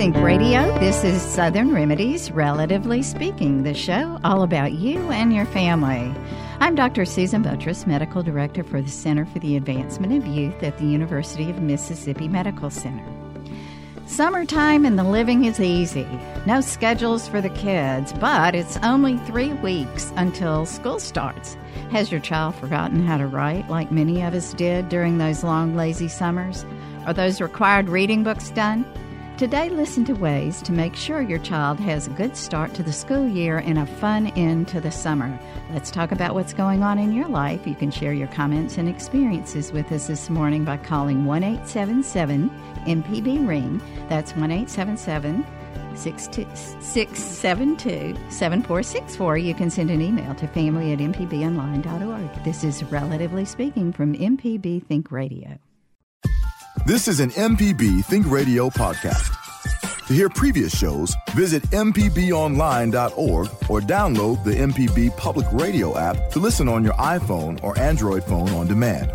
Think Radio. This is Southern Remedies, relatively speaking, the show all about you and your family. I'm Dr. Susan Buttross, Medical Director for the Center for the Advancement of Youth at the University of Mississippi Medical Center. Summertime and the living is easy. No schedules for the kids, but it's only three weeks until school starts. Has your child forgotten how to write like many of us did during those long, lazy summers? Are those required reading books done? Today, listen to ways to make sure your child has a good start to the school year and a fun end to the summer. Let's talk about what's going on in your life. You can share your comments and experiences with us this morning by calling 1 877 MPB Ring. That's 1 877 672 7464. You can send an email to family at mpbonline.org. This is Relatively Speaking from MPB Think Radio. This is an MPB Think Radio podcast. To hear previous shows, visit MPBOnline.org or download the MPB Public Radio app to listen on your iPhone or Android phone on demand.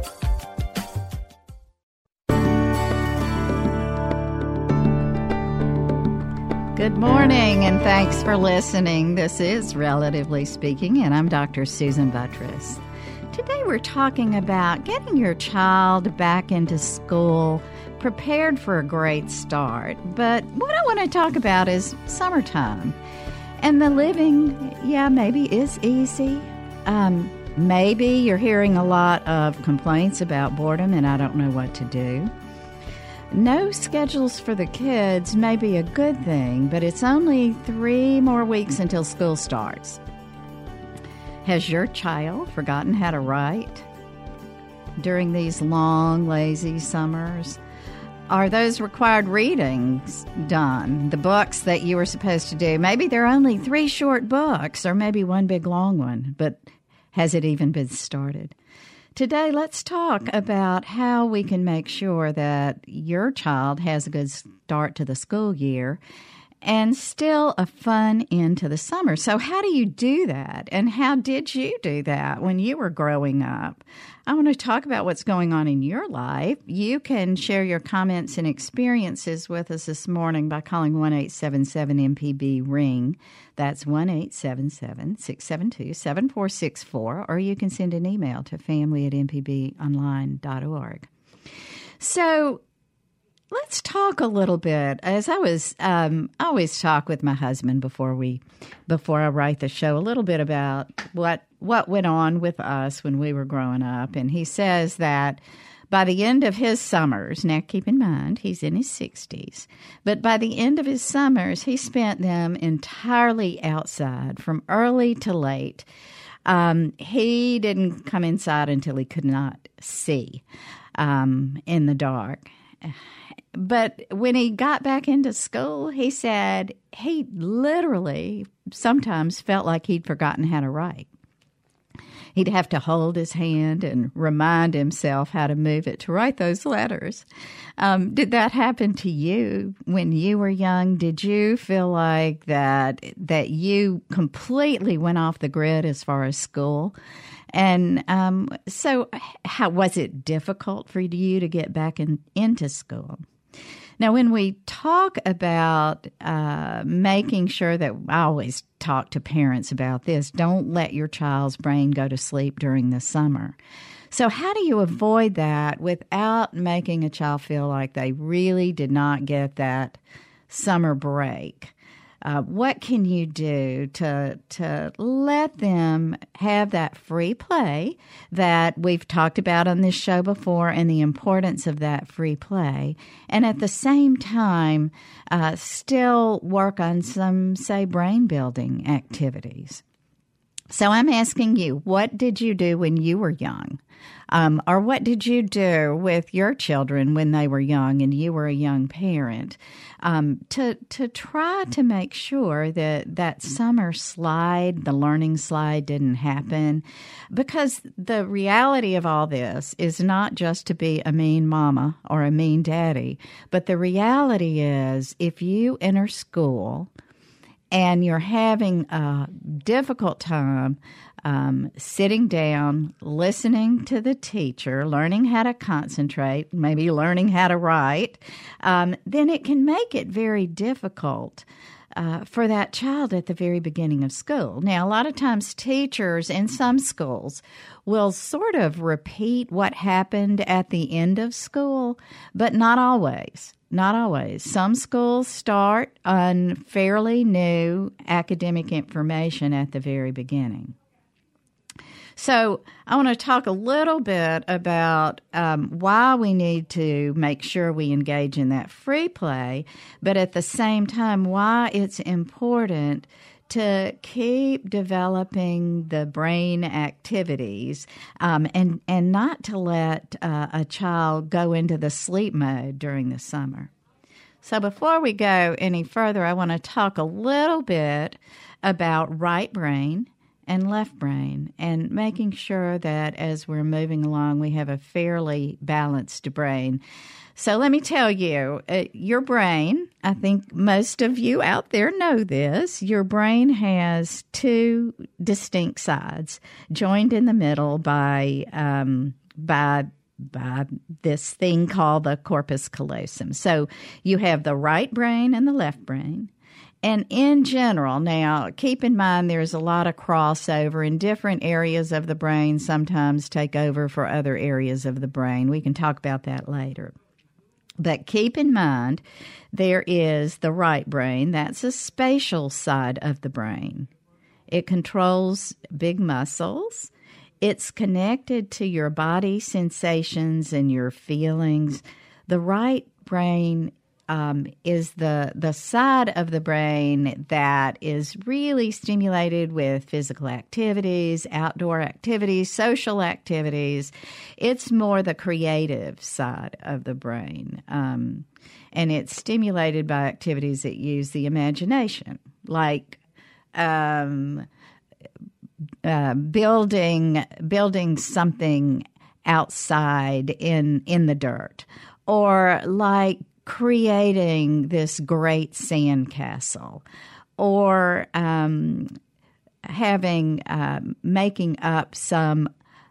Good morning, and thanks for listening. This is Relatively Speaking, and I'm Dr. Susan Buttross. Today we're talking about getting your child back into school prepared for a great start. But what I want to talk about is summertime. And the living, yeah, maybe is easy. Um, maybe you're hearing a lot of complaints about boredom, and I don't know what to do. No schedules for the kids may be a good thing, but it's only three more weeks until school starts. Has your child forgotten how to write during these long, lazy summers? Are those required readings done? The books that you were supposed to do? Maybe they're only three short books, or maybe one big long one, but has it even been started? Today, let's talk about how we can make sure that your child has a good start to the school year and still a fun end to the summer. So, how do you do that? And how did you do that when you were growing up? I want to talk about what's going on in your life. You can share your comments and experiences with us this morning by calling 1 877 MPB Ring. That's 1 877 672 7464, or you can send an email to family at mpbonline.org. So, let's talk a little bit. As I was, um, I always talk with my husband before we, before I write the show, a little bit about what what went on with us when we were growing up, and he says that. By the end of his summers, now keep in mind he's in his 60s, but by the end of his summers, he spent them entirely outside from early to late. Um, he didn't come inside until he could not see um, in the dark but when he got back into school, he said he literally sometimes felt like he'd forgotten how to write. He'd have to hold his hand and remind himself how to move it to write those letters. Um, did that happen to you when you were young? Did you feel like that that you completely went off the grid as far as school? And um, so, how was it difficult for you to get back in, into school? Now, when we talk about uh, making sure that I always talk to parents about this, don't let your child's brain go to sleep during the summer. So, how do you avoid that without making a child feel like they really did not get that summer break? Uh, what can you do to to let them have that free play that we've talked about on this show before, and the importance of that free play, and at the same time, uh, still work on some say brain building activities. So I'm asking you, what did you do when you were young? Um, or what did you do with your children when they were young and you were a young parent um, to to try to make sure that that summer slide, the learning slide, didn't happen? Because the reality of all this is not just to be a mean mama or a mean daddy, but the reality is if you enter school and you're having a difficult time um, sitting down, listening to the teacher, learning how to concentrate, maybe learning how to write, um, then it can make it very difficult. Uh, for that child at the very beginning of school. Now, a lot of times, teachers in some schools will sort of repeat what happened at the end of school, but not always. Not always. Some schools start on fairly new academic information at the very beginning. So, I want to talk a little bit about um, why we need to make sure we engage in that free play, but at the same time, why it's important to keep developing the brain activities um, and, and not to let uh, a child go into the sleep mode during the summer. So, before we go any further, I want to talk a little bit about right brain and left brain and making sure that as we're moving along, we have a fairly balanced brain. So let me tell you, uh, your brain, I think most of you out there know this, your brain has two distinct sides joined in the middle by, um, by by this thing called the corpus callosum. So you have the right brain and the left brain. And in general, now keep in mind there's a lot of crossover in different areas of the brain, sometimes take over for other areas of the brain. We can talk about that later. But keep in mind there is the right brain, that's a spatial side of the brain. It controls big muscles. It's connected to your body sensations and your feelings. The right brain um, is the the side of the brain that is really stimulated with physical activities, outdoor activities, social activities. It's more the creative side of the brain, um, and it's stimulated by activities that use the imagination, like. Um, uh, building building something outside in in the dirt or like creating this great sandcastle or um, having uh, making up some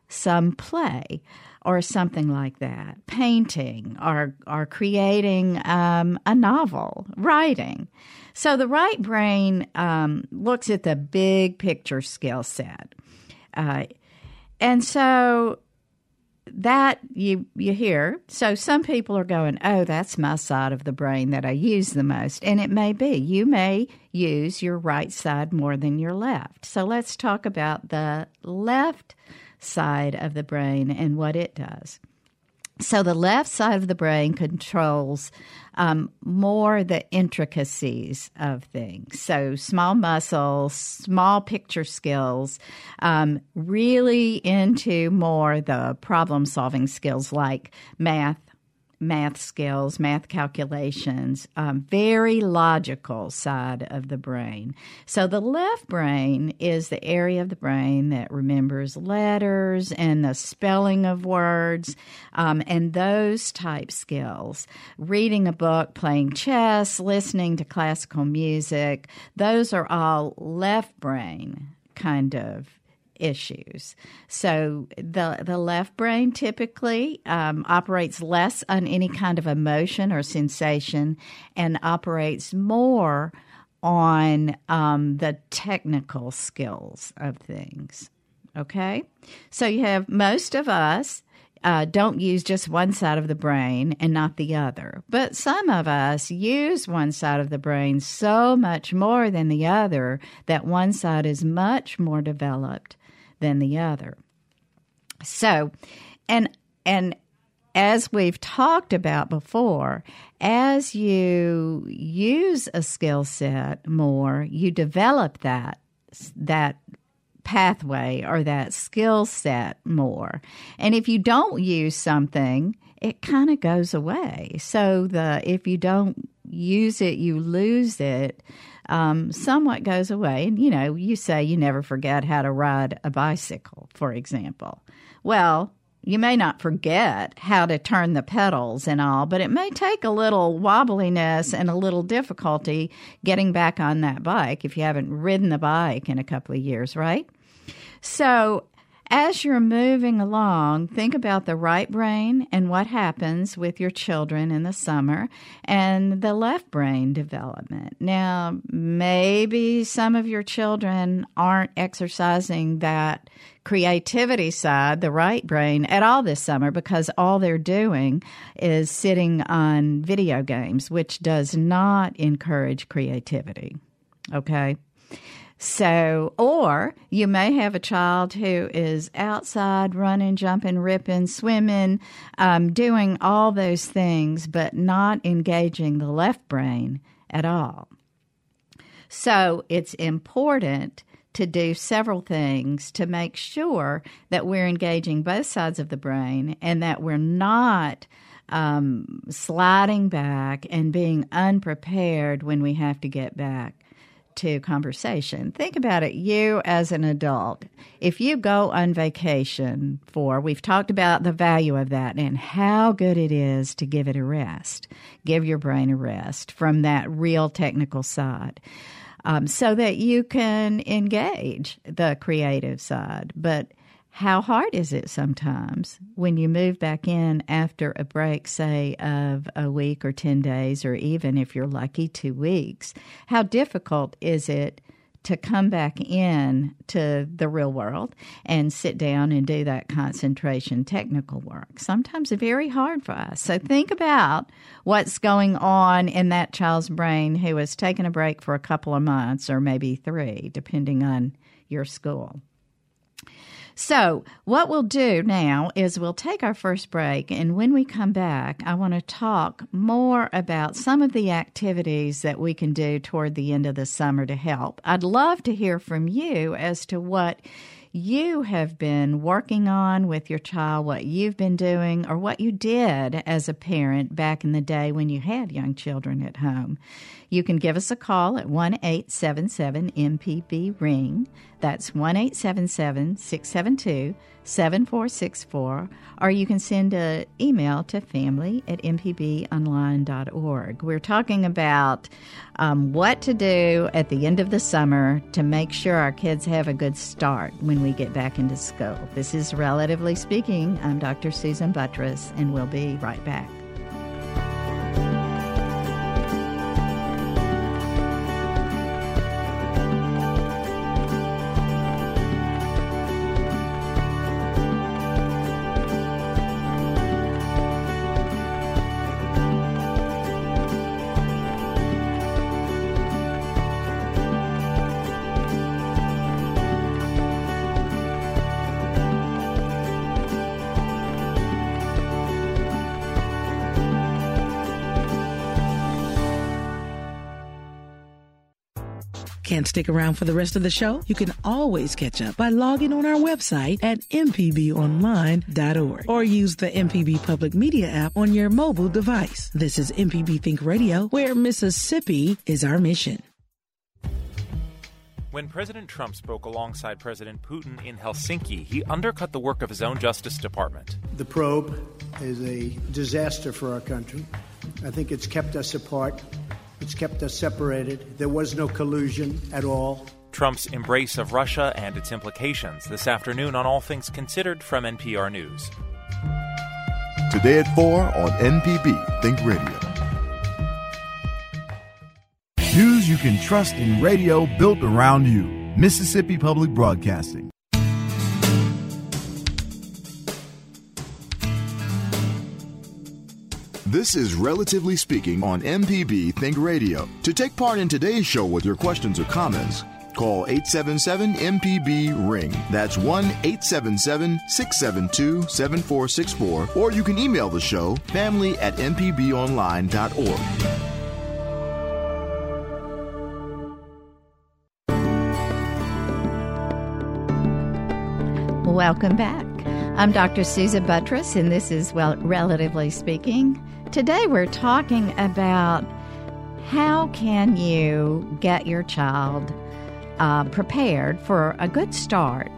some play or something like that. Painting or or creating um, a novel writing. So the right brain um, looks at the big picture skill set. Uh, and so that you you hear. So some people are going, "Oh, that's my side of the brain that I use the most." And it may be. You may use your right side more than your left. So let's talk about the left side of the brain and what it does. So the left side of the brain controls um, more the intricacies of things. So small muscles, small picture skills, um, really into more the problem solving skills like math, math skills, math calculations, um, very logical side of the brain. So the left brain is the area of the brain that remembers letters and the spelling of words um, and those type skills. Reading a book, playing chess, listening to classical music, those are all left brain kind of issues. So the the left brain typically um, operates less on any kind of emotion or sensation, and operates more on um, the technical skills of things. Okay, so you have most of us. Uh, don't use just one side of the brain and not the other. But some of us use one side of the brain so much more than the other that one side is much more developed than the other. So, and and as we've talked about before, as you use a skill set more, you develop that that pathway or that skill set more. And if you don't use something, it kind of goes away. So the if you don't use it, you lose it. Um, somewhat goes away. And you know, you say you never forget how to ride a bicycle, for example. Well, you may not forget how to turn the pedals and all, but it may take a little wobbliness and a little difficulty getting back on that bike if you haven't ridden the bike in a couple of years, right? So, as you're moving along, think about the right brain and what happens with your children in the summer and the left brain development. Now, maybe some of your children aren't exercising that creativity side, the right brain, at all this summer because all they're doing is sitting on video games, which does not encourage creativity. Okay? So, or you may have a child who is outside running, jumping, ripping, swimming, um, doing all those things, but not engaging the left brain at all. So, it's important to do several things to make sure that we're engaging both sides of the brain and that we're not um, sliding back and being unprepared when we have to get back to conversation. Think about it, you as an adult. If you go on vacation for, we've talked about the value of that and how good it is to give it a rest, give your brain a rest from that real technical side. Um, so that you can engage the creative side. But how hard is it sometimes when you move back in after a break, say, of a week or 10 days, or even if you're lucky, two weeks? How difficult is it to come back in to the real world and sit down and do that concentration technical work? Sometimes very hard for us. So think about what's going on in that child's brain who has taken a break for a couple of months or maybe three, depending on your school. So, what we'll do now is we'll take our first break, and when we come back, I want to talk more about some of the activities that we can do toward the end of the summer to help. I'd love to hear from you as to what you have been working on with your child, what you've been doing, or what you did as a parent back in the day when you had young children at home. You can give us a call at 1 877 MPB Ring. That's 1 877 672 7464, or you can send an email to family at mpbonline.org. We're talking about um, what to do at the end of the summer to make sure our kids have a good start when we get back into school. This is Relatively Speaking. I'm Dr. Susan Buttross, and we'll be right back. Can't stick around for the rest of the show? You can always catch up by logging on our website at mpbonline.org or use the MPB Public Media app on your mobile device. This is MPB Think Radio, where Mississippi is our mission. When President Trump spoke alongside President Putin in Helsinki, he undercut the work of his own Justice Department. The probe is a disaster for our country. I think it's kept us apart. It's kept us separated. There was no collusion at all. Trump's embrace of Russia and its implications this afternoon on All Things Considered from NPR News. Today at 4 on MPB Think Radio. News you can trust in radio built around you. Mississippi Public Broadcasting. This is Relatively Speaking on MPB Think Radio. To take part in today's show with your questions or comments, call 877 MPB Ring. That's 1 877 672 7464. Or you can email the show family at mpbonline.org. Welcome back. I'm Dr. Susan Buttross, and this is well, relatively speaking. Today we're talking about how can you get your child uh, prepared for a good start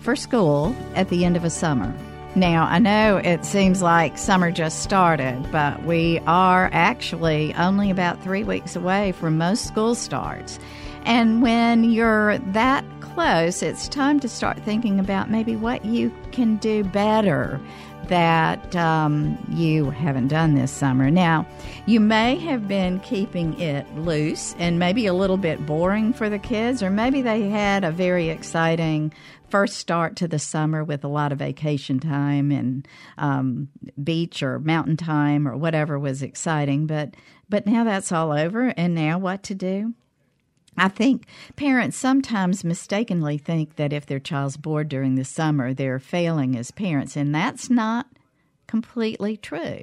for school at the end of a summer. Now, I know it seems like summer just started, but we are actually only about three weeks away from most school starts. And when you're that close, it's time to start thinking about maybe what you can do better that um, you haven't done this summer. Now, you may have been keeping it loose and maybe a little bit boring for the kids, or maybe they had a very exciting first start to the summer with a lot of vacation time and um, beach or mountain time or whatever was exciting. But but now that's all over, and now what to do? I think parents sometimes mistakenly think that if their child's bored during the summer, they're failing as parents, and that's not completely true.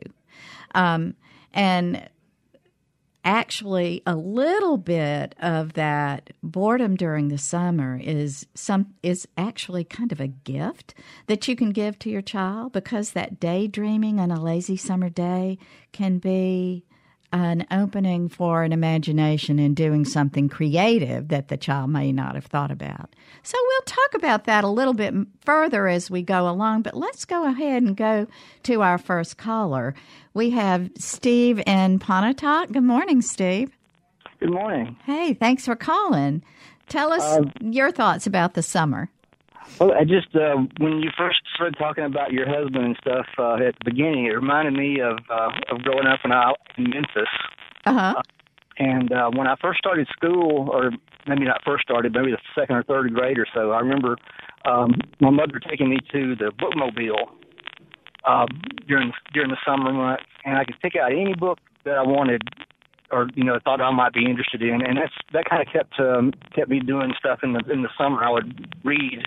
Um, and actually a little bit of that boredom during the summer is some is actually kind of a gift that you can give to your child because that daydreaming on a lazy summer day can be an opening for an imagination in doing something creative that the child may not have thought about. So we'll talk about that a little bit further as we go along, but let's go ahead and go to our first caller. We have Steve in Pontotoc. Good morning, Steve. Good morning. Hey, thanks for calling. Tell us uh, your thoughts about the summer. Well, I just uh, when you first started talking about your husband and stuff uh, at the beginning, it reminded me of uh, of growing up in, uh, in Memphis. Uh-huh. Uh, and uh, when I first started school, or maybe not first started, maybe the second or third grade or so, I remember um, my mother taking me to the bookmobile uh, during during the summer months, and I could pick out any book that I wanted or you know thought I might be interested in, and that's that kind of kept um, kept me doing stuff in the in the summer. I would read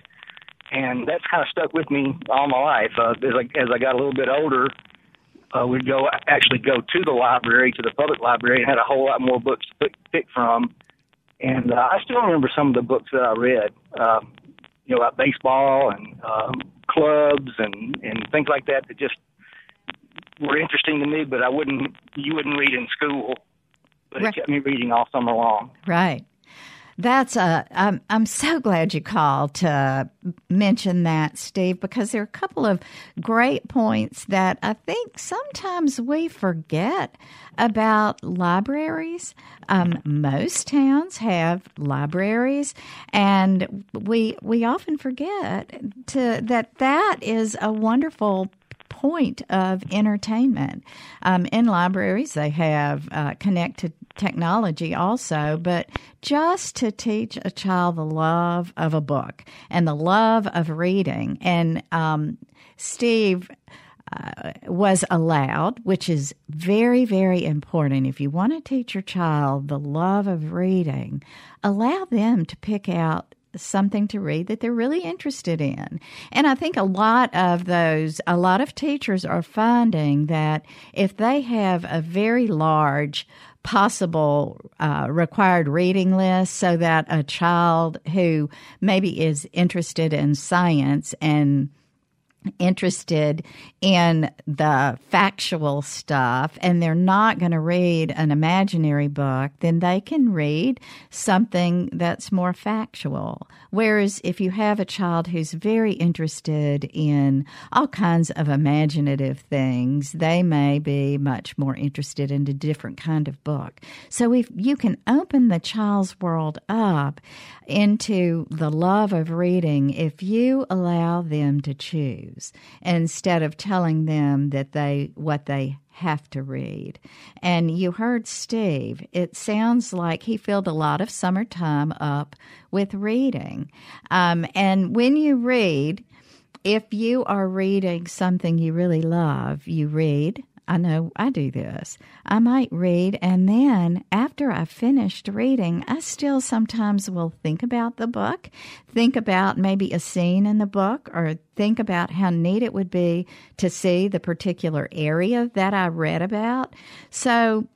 and that's kind of stuck with me all my life. Uh, as I as I got a little bit older, uh, we'd go actually go to the library, to the public library, and had a whole lot more books to pick, pick from. And uh, I still remember some of the books that I read, uh, you know, about baseball and um, clubs and and things like that that just were interesting to me, but I wouldn't you wouldn't read in school. But right. it kept me reading all summer long. Right. That's a. I'm, I'm so glad you called to mention that, Steve, because there are a couple of great points that I think sometimes we forget about libraries. Um, most towns have libraries, and we we often forget to that that is a wonderful point of entertainment. Um, in libraries, they have uh, connected technology also, but just to teach a child the love of a book and the love of reading. And um, Steve. Uh, was allowed, which is very, very important. If you want to teach your child the love of reading, allow them to pick out something to read that they're really interested in. And I think a lot of those, a lot of teachers are finding that if they have a very large possible uh, required reading list so that a child who maybe is interested in science and interested in the factual stuff and they're not going to read an imaginary book, then they can read something that's more factual. Whereas if you have a child who's very interested in all kinds of imaginative things, they may be much more interested in a different kind of book. So if you can open the child's world up into the love of reading if you allow them to choose instead of telling them that they what they have to read. And you heard Steve. It sounds like he filled a lot of summertime up with reading. Um, and when you read, if you are reading something you really love, you read I know I do this. I might read, and then after I've finished reading, I still sometimes will think about the book, think about maybe a scene in the book, or think about how neat it would be to see the particular area that I read about. So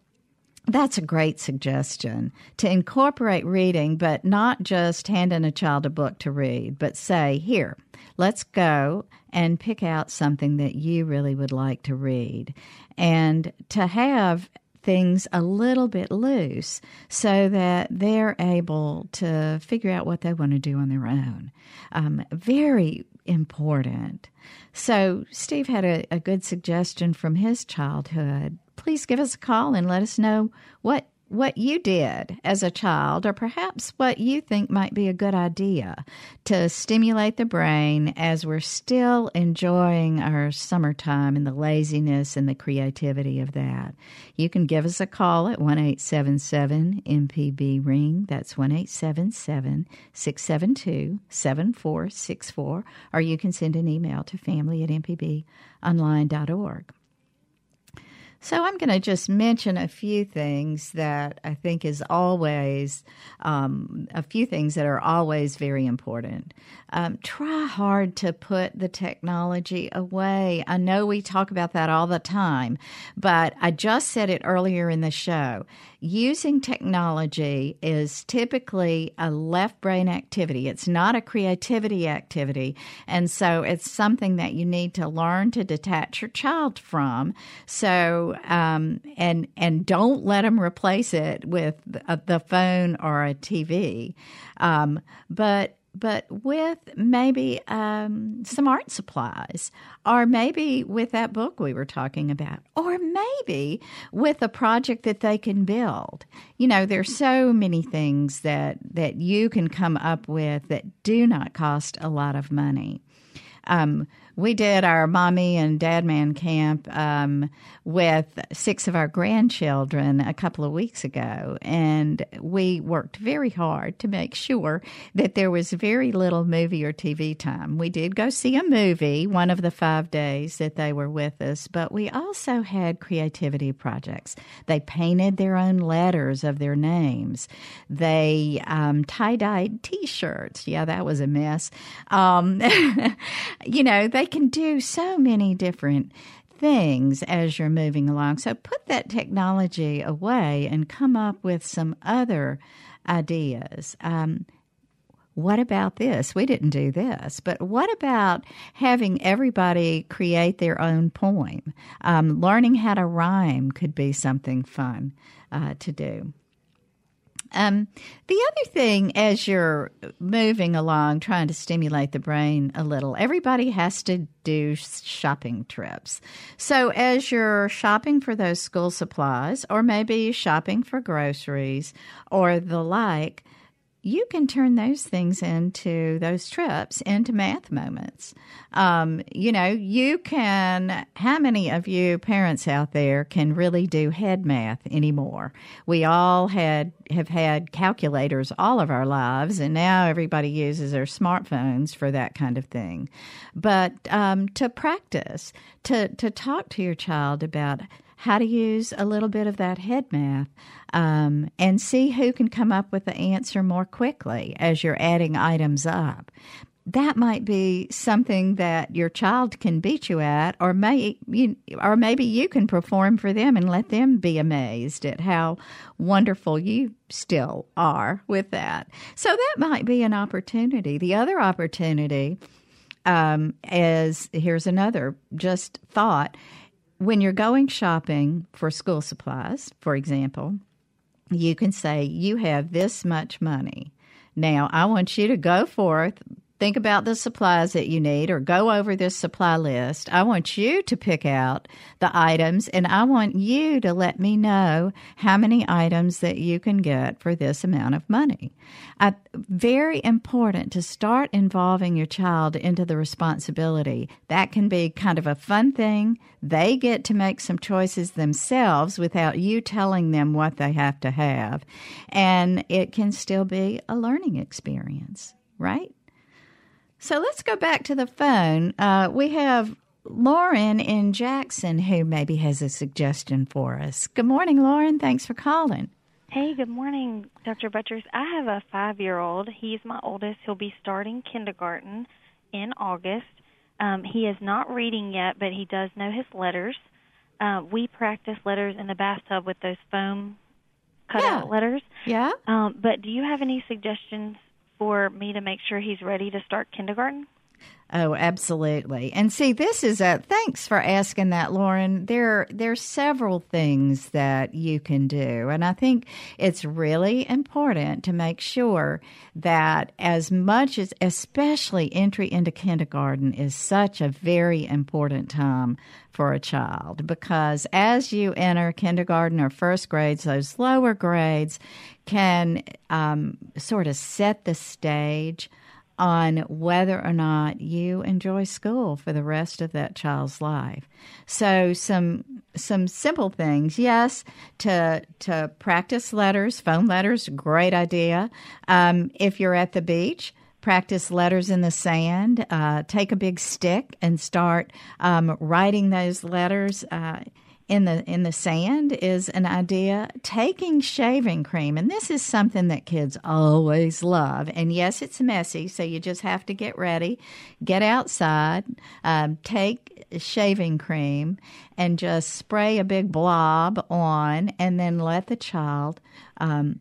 that's a great suggestion to incorporate reading, but not just handing a child a book to read, but say, here, let's go and pick out something that you really would like to read. And to have things a little bit loose so that they're able to figure out what they want to do on their own. Um, very important. So, Steve had a, a good suggestion from his childhood. Please give us a call and let us know what what you did as a child, or perhaps what you think might be a good idea to stimulate the brain as we're still enjoying our summertime and the laziness and the creativity of that. You can give us a call at 1 877 MPB Ring. That's 1 877 672 7464. Or you can send an email to family at mpbonline.org. So I'm going to just mention a few things that I think is always um, a few things that are always very important. Um, try hard to put the technology away. I know we talk about that all the time, but I just said it earlier in the show. Using technology is typically a left brain activity. It's not a creativity activity. And so it's something that you need to learn to detach your child from. So, um, and, and don't let them replace it with the, phone or a TV. Um, but but with maybe um, some art supplies, or maybe with that book we were talking about, or maybe with a project that they can build. You know, there's so many things that that you can come up with that do not cost a lot of money. Um, we did our mommy and dad man camp um, with six of our grandchildren a couple of weeks ago, and we worked very hard to make sure that there was very little movie or TV time. We did go see a movie one of the five days that they were with us, but we also had creativity projects. They painted their own letters of their names. They um, tie dyed t shirts. Yeah, that was a mess. Um, you know, they can do so many different things as you're moving along. So put that technology away and come up with some other ideas. Um, what about this? We didn't do this, but what about having everybody create their own poem? Um, learning how to rhyme could be something fun uh, to do. Um, the other thing, as you're moving along, trying to stimulate the brain a little, everybody has to do shopping trips. So, as you're shopping for those school supplies, or maybe shopping for groceries or the like, you can turn those things into those trips into math moments. Um, you know, you can. How many of you parents out there can really do head math anymore? We all had have had calculators all of our lives, and now everybody uses their smartphones for that kind of thing. But um, to practice, to to talk to your child about how to use a little bit of that head math um, and see who can come up with the answer more quickly as you're adding items up. That might be something that your child can beat you at, or may you, or maybe you can perform for them and let them be amazed at how wonderful you still are with that. So that might be an opportunity. The other opportunity um, is here's another just thought when you're going shopping for school supplies, for example, you can say, You have this much money. Now, I want you to go forth, think about the supplies that you need or go over this supply list. I want you to pick out the items and I want you to let me know how many items that you can get for this amount of money. Uh, very important to start involving your child into the responsibility. That can be kind of a fun thing. They get to make some choices themselves without you telling them what they have to have. And it can still be a learning experience, right? So let's go back to the phone. Uh, we have Lauren in Jackson who maybe has a suggestion for us. Good morning, Lauren. Thanks for calling. Hey, good morning, Dr. Buttross. I have a five year old. He's my oldest. He'll be starting kindergarten in August. Um, he is not reading yet, but he does know his letters. Uh, we practice letters in the bathtub with those foam cutout yeah. letters. Yeah. Um, but do you have any suggestions for me to make sure he's ready to start kindergarten? Oh, absolutely. And see, this is a thanks for asking that, Lauren. There there's several things that you can do. And I think it's really important to make sure that as much as especially entry into kindergarten is such a very important time for a child because as you enter kindergarten or first grades, those lower grades can um, sort of set the stage on whether or not you enjoy school for the rest of that child's life. So some some simple things, yes, to to practice letters, phone letters, great idea. Um, if you're at the beach, practice letters in the sand. Uh, take a big stick and start um, writing those letters. Uh, in the in the sand is an idea taking shaving cream and this is something that kids always love. And yes it's messy so you just have to get ready get outside um, take shaving cream and just spray a big blob on and then let the child um,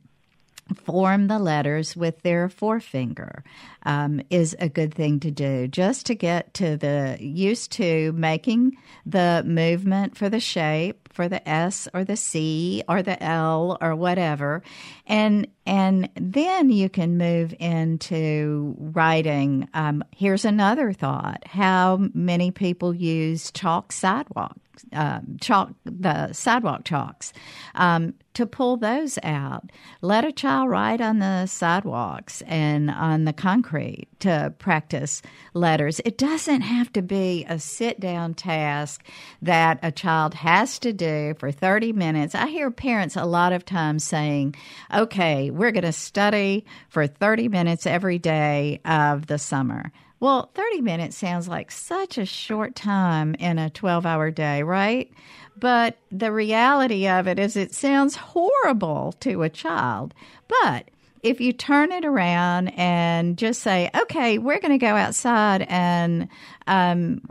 form the letters with their forefinger um, is a good thing to do just to get to the used to making the movement for the shape for the S or the C or the L or whatever and and then you can move into writing um, here's another thought how many people use chalk sidewalk uh, chalk the sidewalk chalks um, to pull those out. Let a child write on the sidewalks and on the concrete to practice letters. It doesn't have to be a sit down task that a child has to do for 30 minutes. I hear parents a lot of times saying, okay, we're going to study for 30 minutes every day of the summer. Well, 30 minutes sounds like such a short time in a 12 hour day, right? But the reality of it is, it sounds horrible to a child. But if you turn it around and just say, okay, we're going to go outside and um,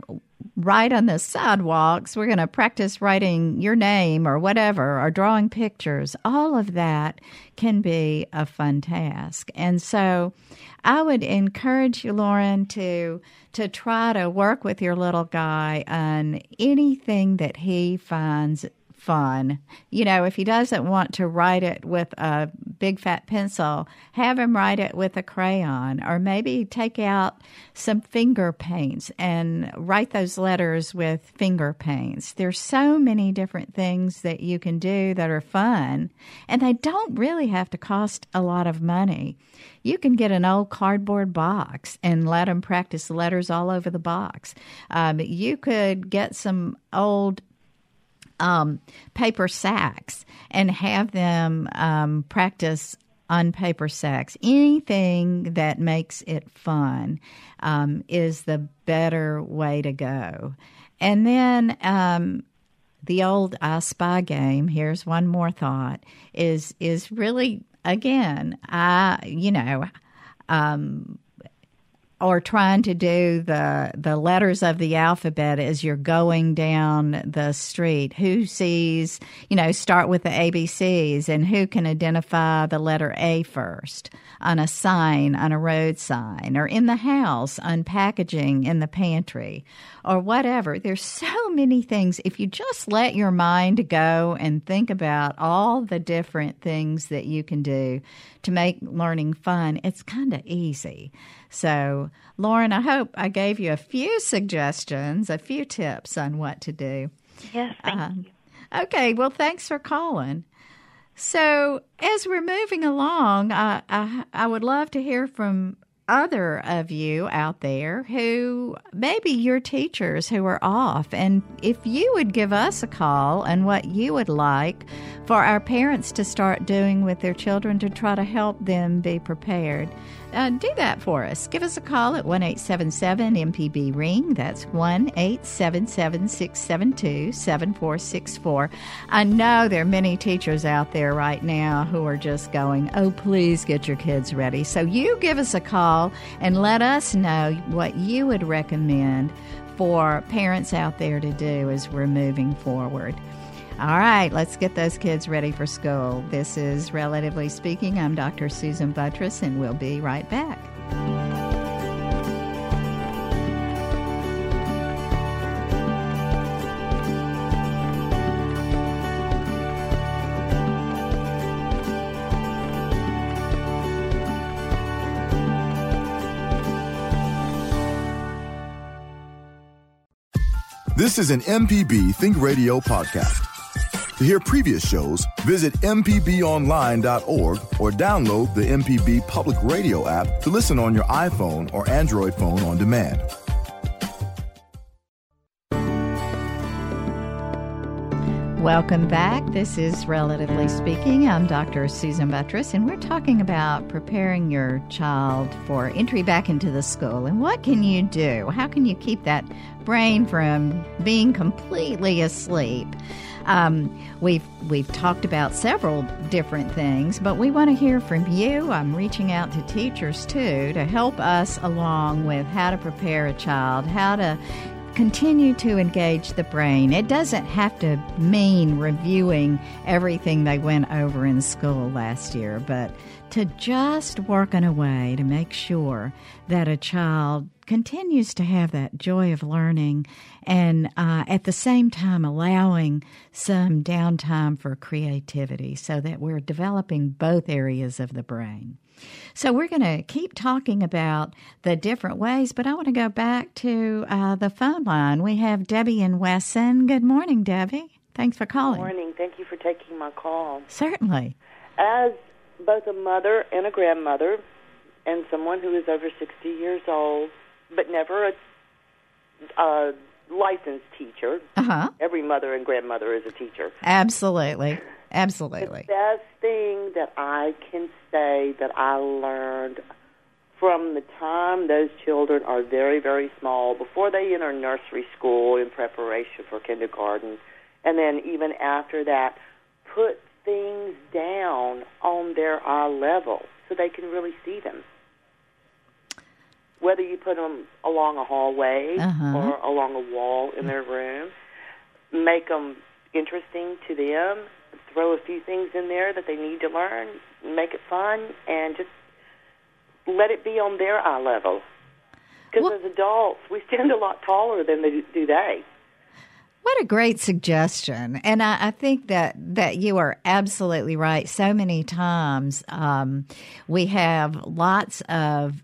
write on the sidewalks, we're going to practice writing your name or whatever, or drawing pictures, all of that can be a fun task. And so I would encourage you, Lauren, to to try to work with your little guy on anything that he finds fun. You know, if he doesn't want to write it with a big fat pencil, have him write it with a crayon, or maybe take out some finger paints and write those letters with finger paints. There's so many different things that you can do that are fun, and they don't really have to cost a lot of money. You can get an old cardboard box and let them practice letters all over the box. Um, you could get some old um, paper sacks and have them um, practice on paper sacks. Anything that makes it fun um, is the better way to go. And then um, the old I Spy game. Here's one more thought: is is really again, I you know. Um, or trying to do the the letters of the alphabet as you're going down the street. Who sees, you know, start with the ABCs and who can identify the letter A first on a sign, on a road sign, or in the house, on packaging in the pantry, or whatever. There's so many things. If you just let your mind go and think about all the different things that you can do to make learning fun, it's kind of easy. So, Lauren, I hope I gave you a few suggestions, a few tips on what to do. Yes, thank um, you. Okay, well, thanks for calling. So, as we're moving along, I, I, I would love to hear from other of you out there who maybe your teachers who are off. And if you would give us a call and what you would like for our parents to start doing with their children to try to help them be prepared, uh, do that for us. Give us a call at 1 877 MPB Ring. That's 1 877 672 7464. I know there are many teachers out there right now who are just going, oh, please get your kids ready. So you give us a call and let us know what you would recommend for parents out there to do as we're moving forward. All right, let's get those kids ready for school. This is Relatively Speaking. I'm Dr. Susan Buttross, and we'll be right back. This is an MPB Think Radio podcast. To hear previous shows, visit MPBOnline.org or download the MPB Public Radio app to listen on your iPhone or Android phone on demand. Welcome back. This is Relatively Speaking. I'm Dr. Susan Buttross, and we're talking about preparing your child for entry back into the school. And what can you do? How can you keep that brain from being completely asleep? Um, we've we've talked about several different things, but we want to hear from you. I'm reaching out to teachers too to help us along with how to prepare a child, how to continue to engage the brain. It doesn't have to mean reviewing everything they went over in school last year, but to just work in a way to make sure that a child continues to have that joy of learning and uh, at the same time allowing some downtime for creativity so that we're developing both areas of the brain. So we're going to keep talking about the different ways, but I want to go back to uh, the phone line. We have Debbie and Wesson. Good morning, Debbie. Thanks for calling. Good morning. Thank you for taking my call. Certainly. As both a mother and a grandmother, and someone who is over 60 years old, but never a, a licensed teacher. Uh-huh. Every mother and grandmother is a teacher. Absolutely. Absolutely. The best thing that I can say that I learned from the time those children are very, very small, before they enter nursery school in preparation for kindergarten, and then even after that, put things down on their eye level so they can really see them. Whether you put them along a hallway Uh-huh. or along a wall in their room, make them interesting to them, throw a few things in there that they need to learn, make it fun, and just let it be on their eye level. Because Well- as adults, we stand a lot taller than they do they. What a great suggestion. And I, I think that, that you are absolutely right. So many times um, we have lots of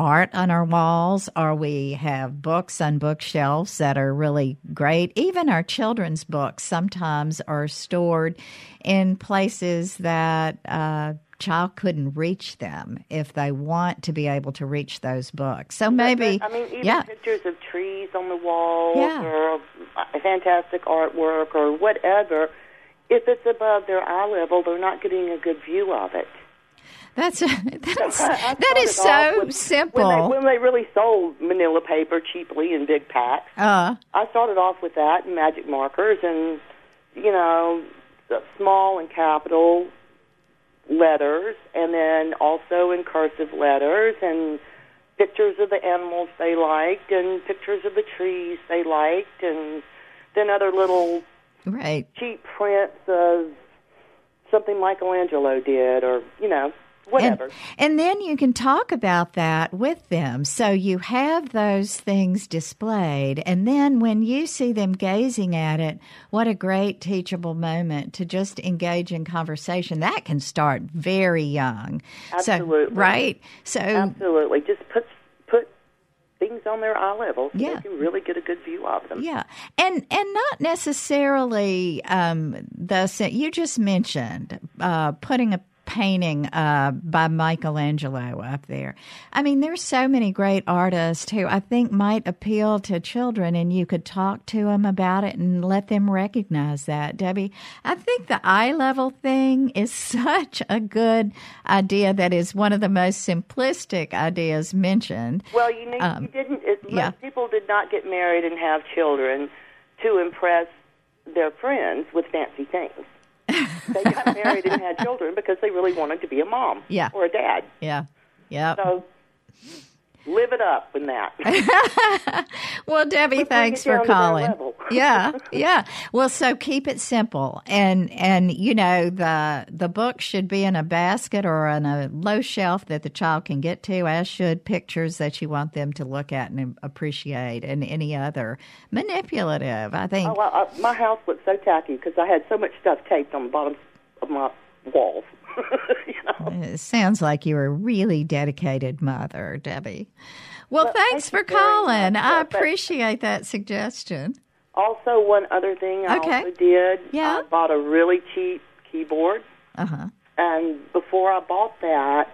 art on our walls, or we have books on bookshelves that are really great. Even our children's books sometimes are stored in places that a child couldn't reach them if they want to be able to reach those books. So maybe, I mean, even yeah. pictures of trees on the walls Yeah. or uh, fantastic artwork or whatever. If it's above their eye level, they're not getting a good view of it. That's that's that is so with- simple. When they, when they really sold manila paper cheaply in big packs, uh, I started off with that and magic markers and, you know, small and capital letters, and then also in cursive letters and pictures of the animals they liked and pictures of the trees they liked, and then other little right. cheap prints of something Michelangelo did, or you know, whatever. And, and then you can talk about that with them. So you have those things displayed. And then when you see them gazing at it, what a great teachable moment to just engage in conversation. That can start very young. So, Absolutely. right? So, Absolutely, just put put things on their eye level so Yeah. they can really get a good view of them. Yeah, and and not necessarily um, the you just mentioned uh, putting a painting uh, by Michelangelo up there. I mean, there's so many great artists who I think might appeal to children, and you could talk to them about it and let them recognize that. Debbie, I think the eye level thing is such a good idea. That is one of the most simplistic ideas mentioned. Well, you know, Um, you didn't. It, most yeah. people did not get married and have children to impress their friends with fancy things. they got married and had children because they really wanted to be a mom Yeah. or a dad. Yeah, yeah. So live it up in that. Well, Debbie, Let's thanks for down to their calling. yeah, yeah. Well, so keep it simple, and and you know the the book should be in a basket or on a low shelf that the child can get to, as should pictures that you want them to look at and appreciate, and any other manipulative. I think. oh, well, uh, my house looked so tacky because I had so much stuff taped on the bottom of my walls. you know? It sounds like you're a really dedicated mother, Debbie. Well, Well, thanks thank for calling. much. I appreciate that suggestion. Also, one other thing I Okay. also did. Yeah. I bought a really cheap keyboard, Uh huh. and before I bought that,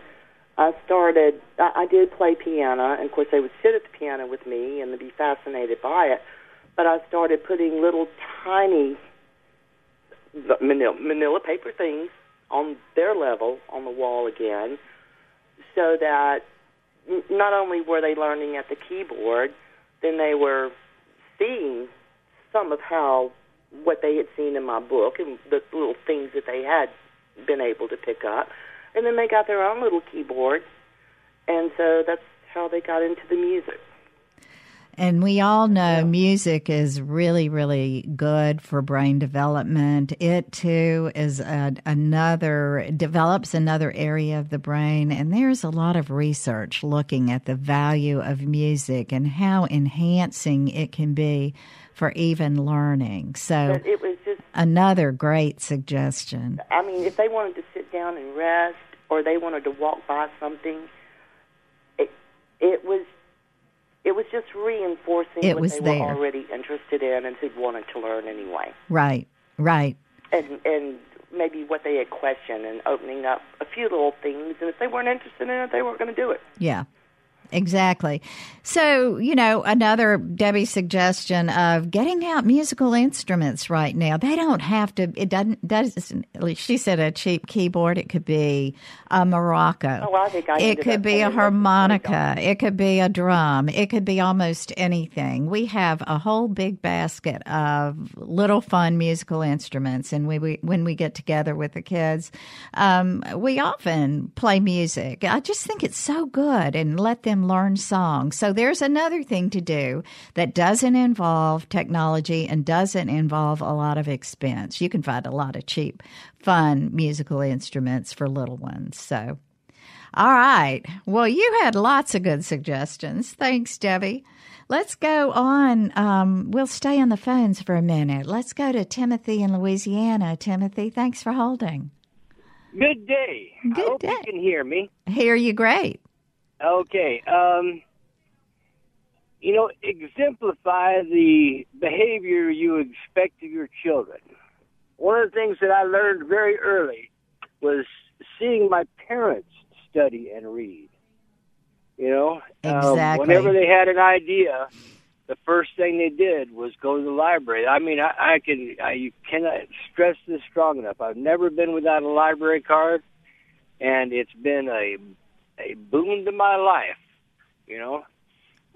I started. I, I did play piano, and of course, they would sit at the piano with me and be fascinated by it. But I started putting little tiny manila, manila paper things on their level on the wall again, so that not only were they learning at the keyboard, then they were seeing some of how what they had seen in my book and the little things that they had been able to pick up. And then they got their own little keyboard. And so that's how they got into the music. And we all know music is really, really good for brain development. It too is a, another, develops another area of the brain. And there's a lot of research looking at the value of music and how enhancing it can be for even learning. So, But it was just, another great suggestion. I mean, if they wanted to sit down and rest or they wanted to walk by something, it, it was. It was just reinforcing It what was they there. were already interested in and who'd wanted to learn anyway. Right, right. and and maybe what they had questioned and opening up a few little things and if they weren't interested in it they weren't going to do it Yeah, exactly. So, you know, another Debbie suggestion of getting out musical instruments right now. They don't have to, it doesn't, doesn't she said a cheap keyboard. It could be a maraca. Oh, I think I it could be a harmonica. It could be a drum. It could be almost anything. We have a whole big basket of little fun musical instruments. And we, we when we get together with the kids, um, we often play music. I just think it's so good and let them learn songs. So there's another thing to do that doesn't involve technology and doesn't involve a lot of expense. You can find a lot of cheap, fun musical instruments for little ones. So. All right. Well, you had lots of good suggestions. Thanks, Debbie. Let's go on. Um, we'll stay on the phones for a minute. Let's go to Timothy in Louisiana. Timothy, thanks for holding. Good day. Good I hope day. you can hear me. Hear you great. Okay. Um, you know, exemplify the behavior you expect of your children. One of the things that I learned very early was seeing my parents study and read. You know, Um, Exactly. whenever they had an idea, the first thing they did was go to the library. I mean, I, I can, I you cannot stress this strong enough. I've never been without a library card, and it's been a a boon to my life. You know,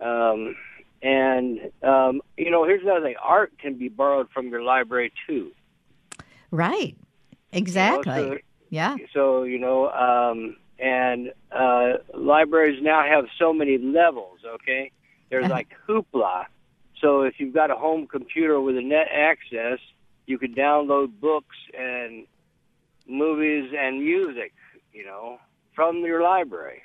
um, and um, you know, here's another thing: art can be borrowed from your library too. Right. Exactly. so- yeah. So you know, um, and uh, libraries now have so many levels. Okay, there's Uh-huh. like Hoopla. So if you've got a home computer with a net access, you can download books and movies and music. You know, from your library.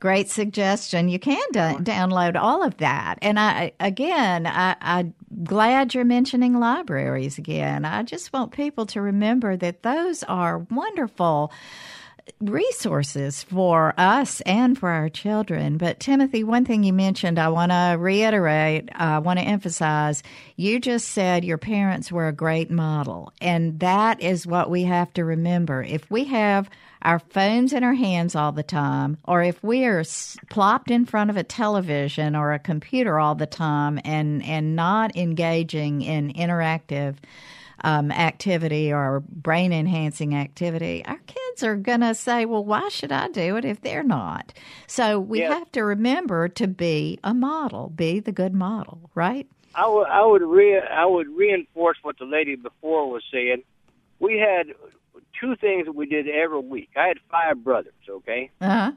Great suggestion. You can do- download all of that. And I, again, I, I'm glad you're mentioning libraries again. I just want people to remember that those are wonderful resources for us and for our children. But Timothy, one thing you mentioned, I want to reiterate, uh, I want to emphasize, you just said your parents were a great model. And that is what we have to remember. If we have our phones in our hands all the time, or if we are plopped in front of a television or a computer all the time and, and not engaging in interactive um, activity or brain enhancing activity, our kids are going to say, well, why should I do it if they're not? So we Yes. have to remember to be a model, be the good model, right? I would I would re I would reinforce what the lady before was saying. We had two things that we did every week. I had five brothers, okay, Uh huh.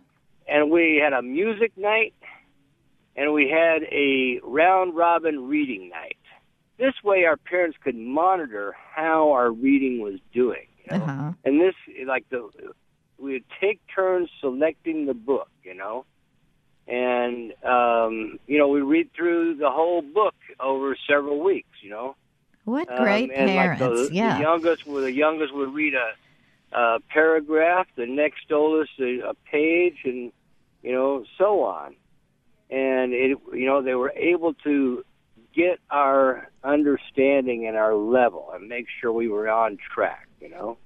and we had a music night, and we had a round robin reading night. This way, our parents could monitor how our reading was doing. You know? Uh huh. And this, like the, we would take turns selecting the book, you know, and um, you know we read through the whole book over several weeks, you know. What Um, great and parents. Like the, yeah. the youngest, would the youngest would read a, a paragraph, the next oldest a, a page, and you know so on. and it you know they were able to get our understanding and our level and make sure we were on track. You know.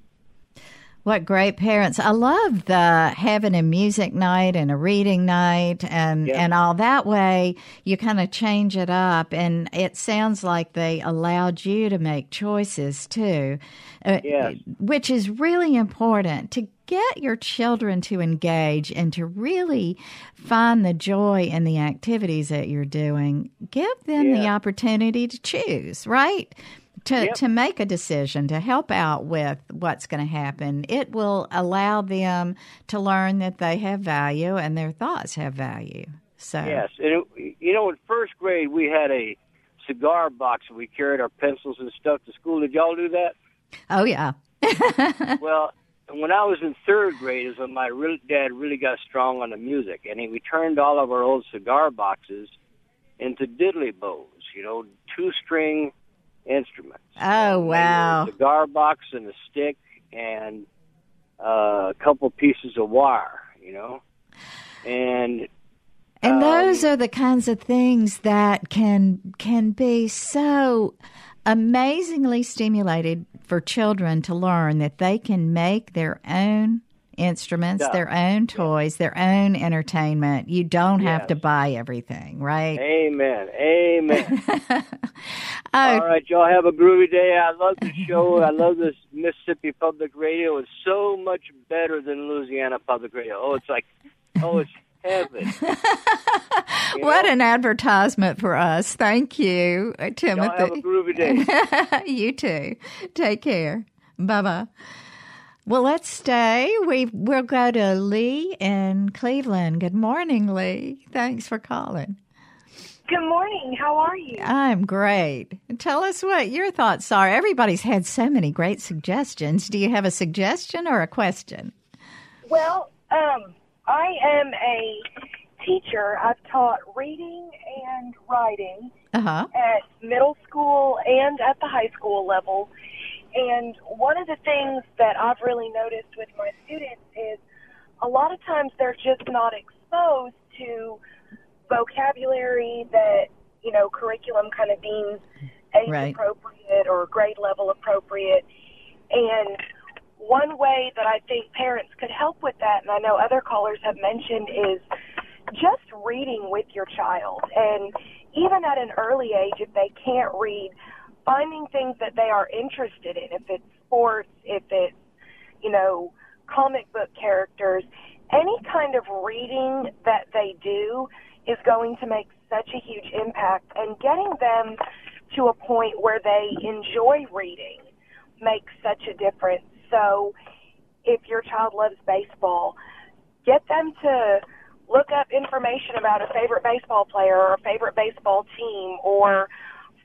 What great parents. I love the having a music night and a reading night and, Yeah. and all that way you kind of change it up and it sounds like they allowed you to make choices too. uh, Yes. Which is really important to get your children to engage and to really find the joy in the activities that you're doing. Give them the opportunity to choose, right? To Yep. to make a decision to help out with what's going to happen it will allow them to learn that they have value and their thoughts have value so Yes, and it, you know, in first grade we had a cigar box and we carried our pencils and stuff to school. Did y'all do that? oh yeah well, when I was in third grade is when my real dad really got strong on the music, and he we turned all of our old cigar boxes into diddly bows. You know, two string instruments. oh wow A cigar box and a stick and uh, a couple pieces of wire. You know, and and um, those are the kinds of things that can can be so amazingly stimulated for children to learn that they can make their own instruments Yeah. their own toys their own entertainment you don't have to buy everything right Amen. Amen. oh All right, y'all have a groovy day. I love the show. I love this Mississippi Public Radio. It's so much better than Louisiana Public Radio. Oh, it's like, oh, it's heaven. What know? an advertisement for us. Thank you, uh, Y'all have a Timothy. groovy day. you too. Take care. Bye bye. Well, let's stay. We we'll go to Lee in Cleveland. Good morning, Lee. Thanks for calling. Good morning. How are you? I'm great. Tell us what your thoughts are. Everybody's had so many great suggestions. Do you have a suggestion or a question? Well, um, I am a teacher. I've taught reading and writing Uh huh. at middle school and at the high school level. And one of the things that I've really noticed with my students is a lot of times they're just not exposed to vocabulary that, you know, curriculum kind of deems age Right. appropriate or grade level appropriate. And one way that I think parents could help with that, and I know other callers have mentioned, is just reading with your child. And even at an early age, if they can't read, finding things that they are interested in, if it's sports, if it's, you know, comic book characters, any kind of reading that they do is going to make such a huge impact. And getting them to a point where they enjoy reading makes such a difference. So if your child loves baseball, get them to look up information about a favorite baseball player or a favorite baseball team or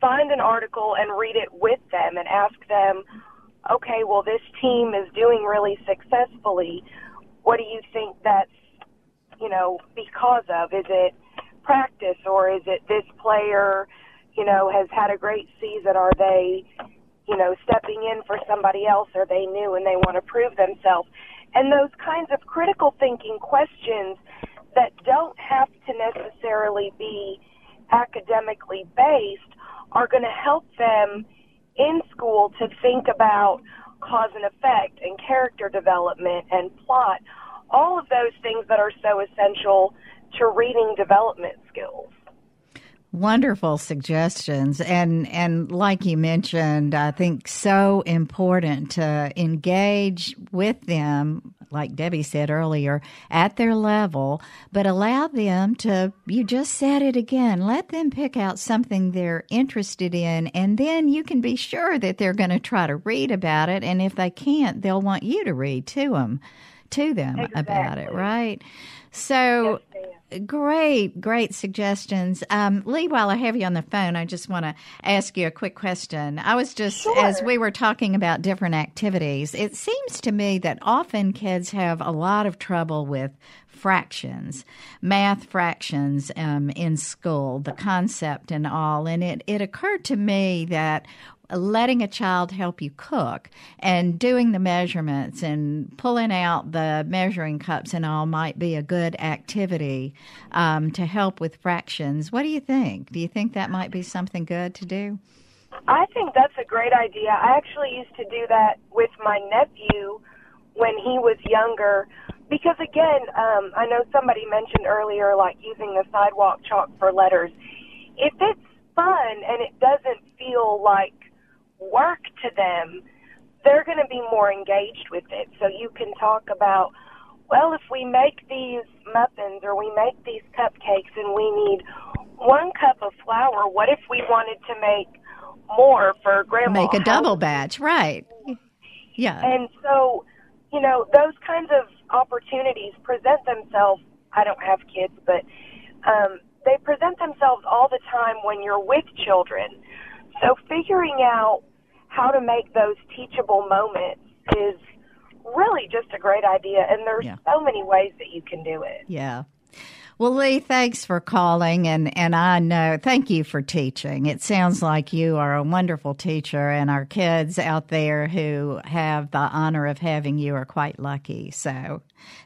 find an article and read it with them and ask them, okay, well, this team is doing really successfully. What do you think that's, you know, because of? Is it practice or is it this player, you know, has had a great season? Are they, you know, stepping in for somebody else? Are they new and they want to prove themselves? And those kinds of critical thinking questions that don't have to necessarily be academically based are going to help them in school to think about cause and effect and character development and plot, all of those things that are so essential to reading development skills. Wonderful suggestions, and and like you mentioned, I think so important to engage with them, like Debbie said earlier, at their level, but allow them to. You just said it again. Let them pick out something they're interested in, and then you can be sure that they're going to try to read about it. And if they can't, they'll want you to read to them, to them about it, right? So. Great, great suggestions. Um, Lee, while I have you on the phone, I just want to ask you a quick question. I was just, as we were talking about different activities, it seems to me that often kids have a lot of trouble with fractions, math fractions um, in school, the concept and all. And it, it occurred to me that letting a child help you cook and doing the measurements and pulling out the measuring cups and all might be a good activity um, to help with fractions. What do you think? Do you think that might be something good to do? I think that's a great idea. I actually used to do that with my nephew when he was younger. Because again, um, I know somebody mentioned earlier, like using the sidewalk chalk for letters. If it's fun and it doesn't feel like work to them, they're going to be more engaged with it. So you can talk about, well, if we make these muffins or we make these cupcakes and we need one cup of flour, what if we wanted to make more for grandma? Make a double batch, right? Yeah. And so, you know, those kinds of opportunities present themselves. I don't have kids, but um, they present themselves all the time when you're with children. So figuring out how to make those teachable moments is really just a great idea and there's yeah. so many ways that you can do it. Yeah. Well, Lee, thanks for calling, and, and I know, thank you for teaching. It sounds like you are a wonderful teacher, and our kids out there who have the honor of having you are quite lucky. So,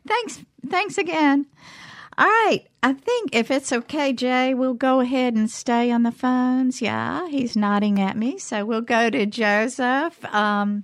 thanks, thanks again. All right. I think if it's okay, Jay, we'll go ahead and stay on the phones. Yeah, he's nodding at me. So we'll go to Joseph um,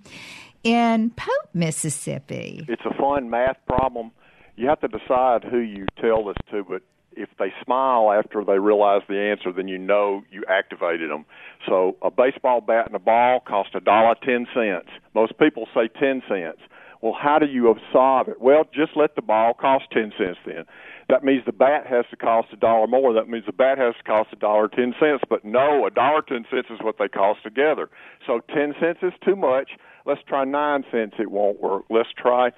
in Pope, Mississippi. It's a fun math problem. You have to decide who you tell this to, but if they smile after they realize the answer, then you know you activated them. So a baseball bat and a ball cost a dollar ten cents. Most people say ten cents. Well, how do you solve it? Well, just let the ball cost ten cents then. That means the bat has to cost a dollar more. That means the bat has to cost a dollar ten cents. But no, a dollar ten cents is what they cost together. So ten cents is too much. Let's try nine cents. It won't work. Let's try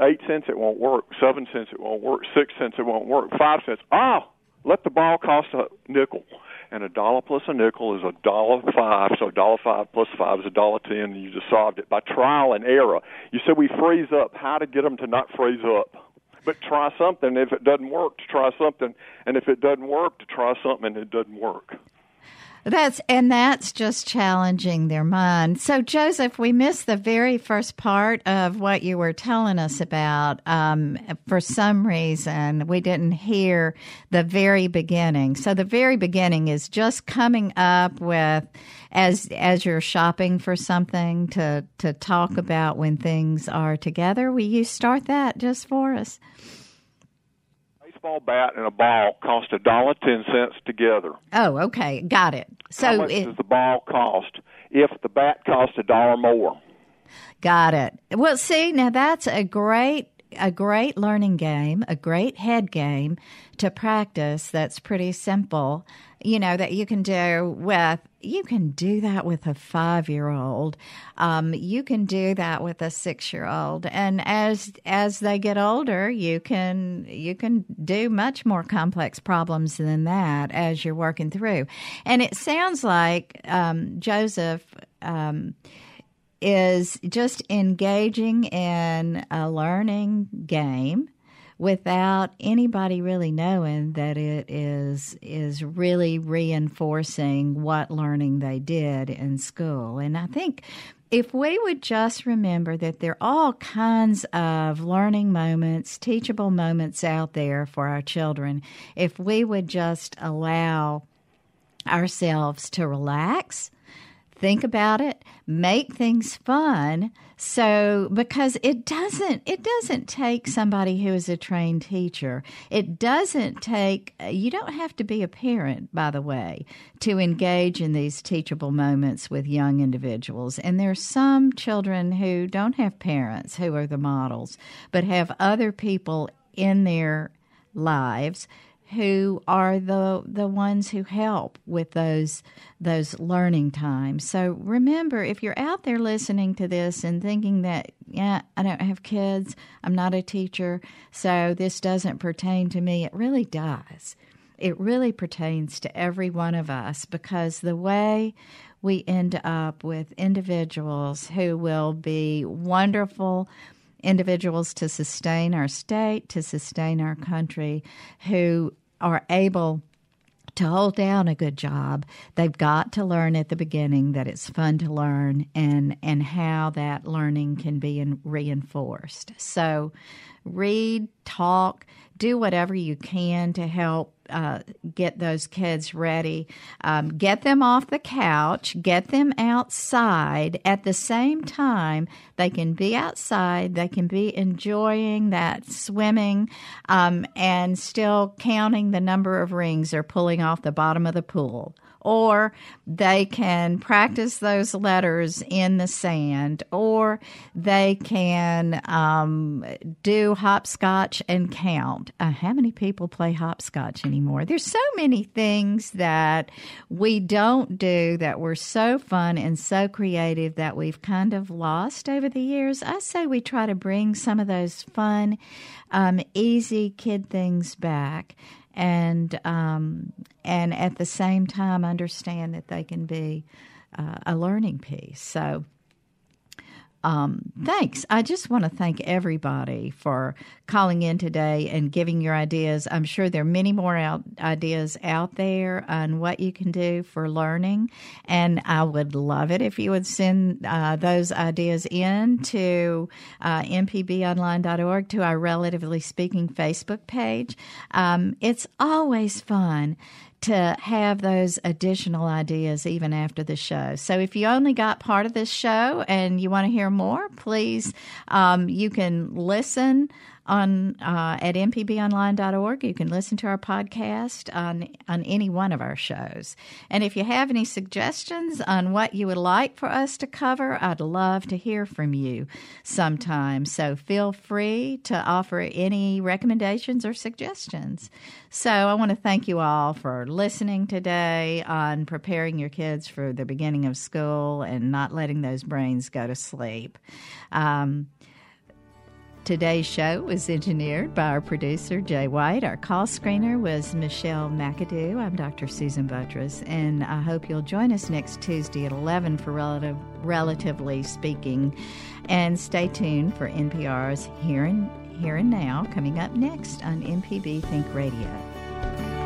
eight cents. It won't work. Seven cents. It won't work. Six cents. It won't work. Five cents. Oh, let the ball cost a nickel and a dollar plus a nickel is a dollar five. So a dollar five plus five is a dollar ten, and you just solved it by trial and error. You said we freeze up. How to get them to not freeze up? But try something. If it doesn't work, to try something, and if it doesn't work, to try something, and it doesn't work. That's and that's just challenging their mind. So, Joseph, we missed the very first part of what you were telling us about. Um, for some reason, we didn't hear the very beginning. So, the very beginning is just coming up with as as you're shopping for something to to talk mm-hmm. about when things are together. Will you start that just for us? baseball bat and a ball cost a dollar ten cents together. Oh, okay, got it. So how much it, does the ball cost if the bat costs a dollar more? Got it. Well, see, now that's a great a great learning game, a great head game to practice that's pretty simple, you know, that you can do with you can do that with a five year old. Um, you can do that with a six year old. And as as they get older, you can you can do much more complex problems than that as you're working through. And it sounds like um, Joseph um, is just engaging in a learning game without anybody really knowing that it is is really reinforcing what learning they did in school. And I think if we would just remember that there are all kinds of learning moments, teachable moments out there for our children, if we would just allow ourselves to relax think about it, make things fun. So because it doesn't it doesn't take somebody who is a trained teacher. It doesn't take you don't have to be a parent by the way to engage in these teachable moments with young individuals. And there's some children who don't have parents who are the models, but have other people in their lives who are the the ones who help with those those learning times. So remember, if you're out there listening to this and thinking that yeah, I don't have kids, I'm not a teacher, so this doesn't pertain to me, it really does. It really pertains to every one of us because the way we end up with individuals who will be wonderful individuals to sustain our state, to sustain our country, who are able to hold down a good job, they've got to learn at the beginning that it's fun to learn and and how that learning can be in, reinforced. So read, talk, do whatever you can to help uh, get those kids ready. Um, get them off the couch, get them outside. At the same time, they can be outside, they can be enjoying that swimming um, and still counting the number of rings they're pulling off the bottom of the pool or they can practice those letters in the sand, or they can um, do hopscotch and count. Uh, how many people play hopscotch anymore? There's so many things that we don't do that were so fun and so creative that we've kind of lost over the years. I say we try to bring some of those fun, um, easy kid things back and um, and at the same time understand that they can be uh, a learning piece. So um, thanks. I just want to thank everybody for calling in today and giving your ideas. I'm sure there are many more out, ideas out there on what you can do for learning, and I would love it if you would send uh, those ideas in to uh, mpbonline.org to our Relatively Speaking Facebook page. Um, it's always fun to have those additional ideas even after the show. So if you only got part of this show and you want to hear more, please, um, you can listen on uh, at mpbonline.org. You can listen to our podcast on on any one of our shows. And if you have any suggestions on what you would like for us to cover, I'd love to hear from you sometime. So feel free to offer any recommendations or suggestions. So I want to thank you all for listening today on preparing your kids for the beginning of school and not letting those brains go to sleep. Um, Today's show was engineered by our producer, Jay White. Our call screener was Michelle McAdoo. I'm Dr. Susan Buttross, and I hope you'll join us next Tuesday at 11 for relative, Relatively Speaking. And stay tuned for NPR's Here and, Here and Now coming up next on MPB Think Radio.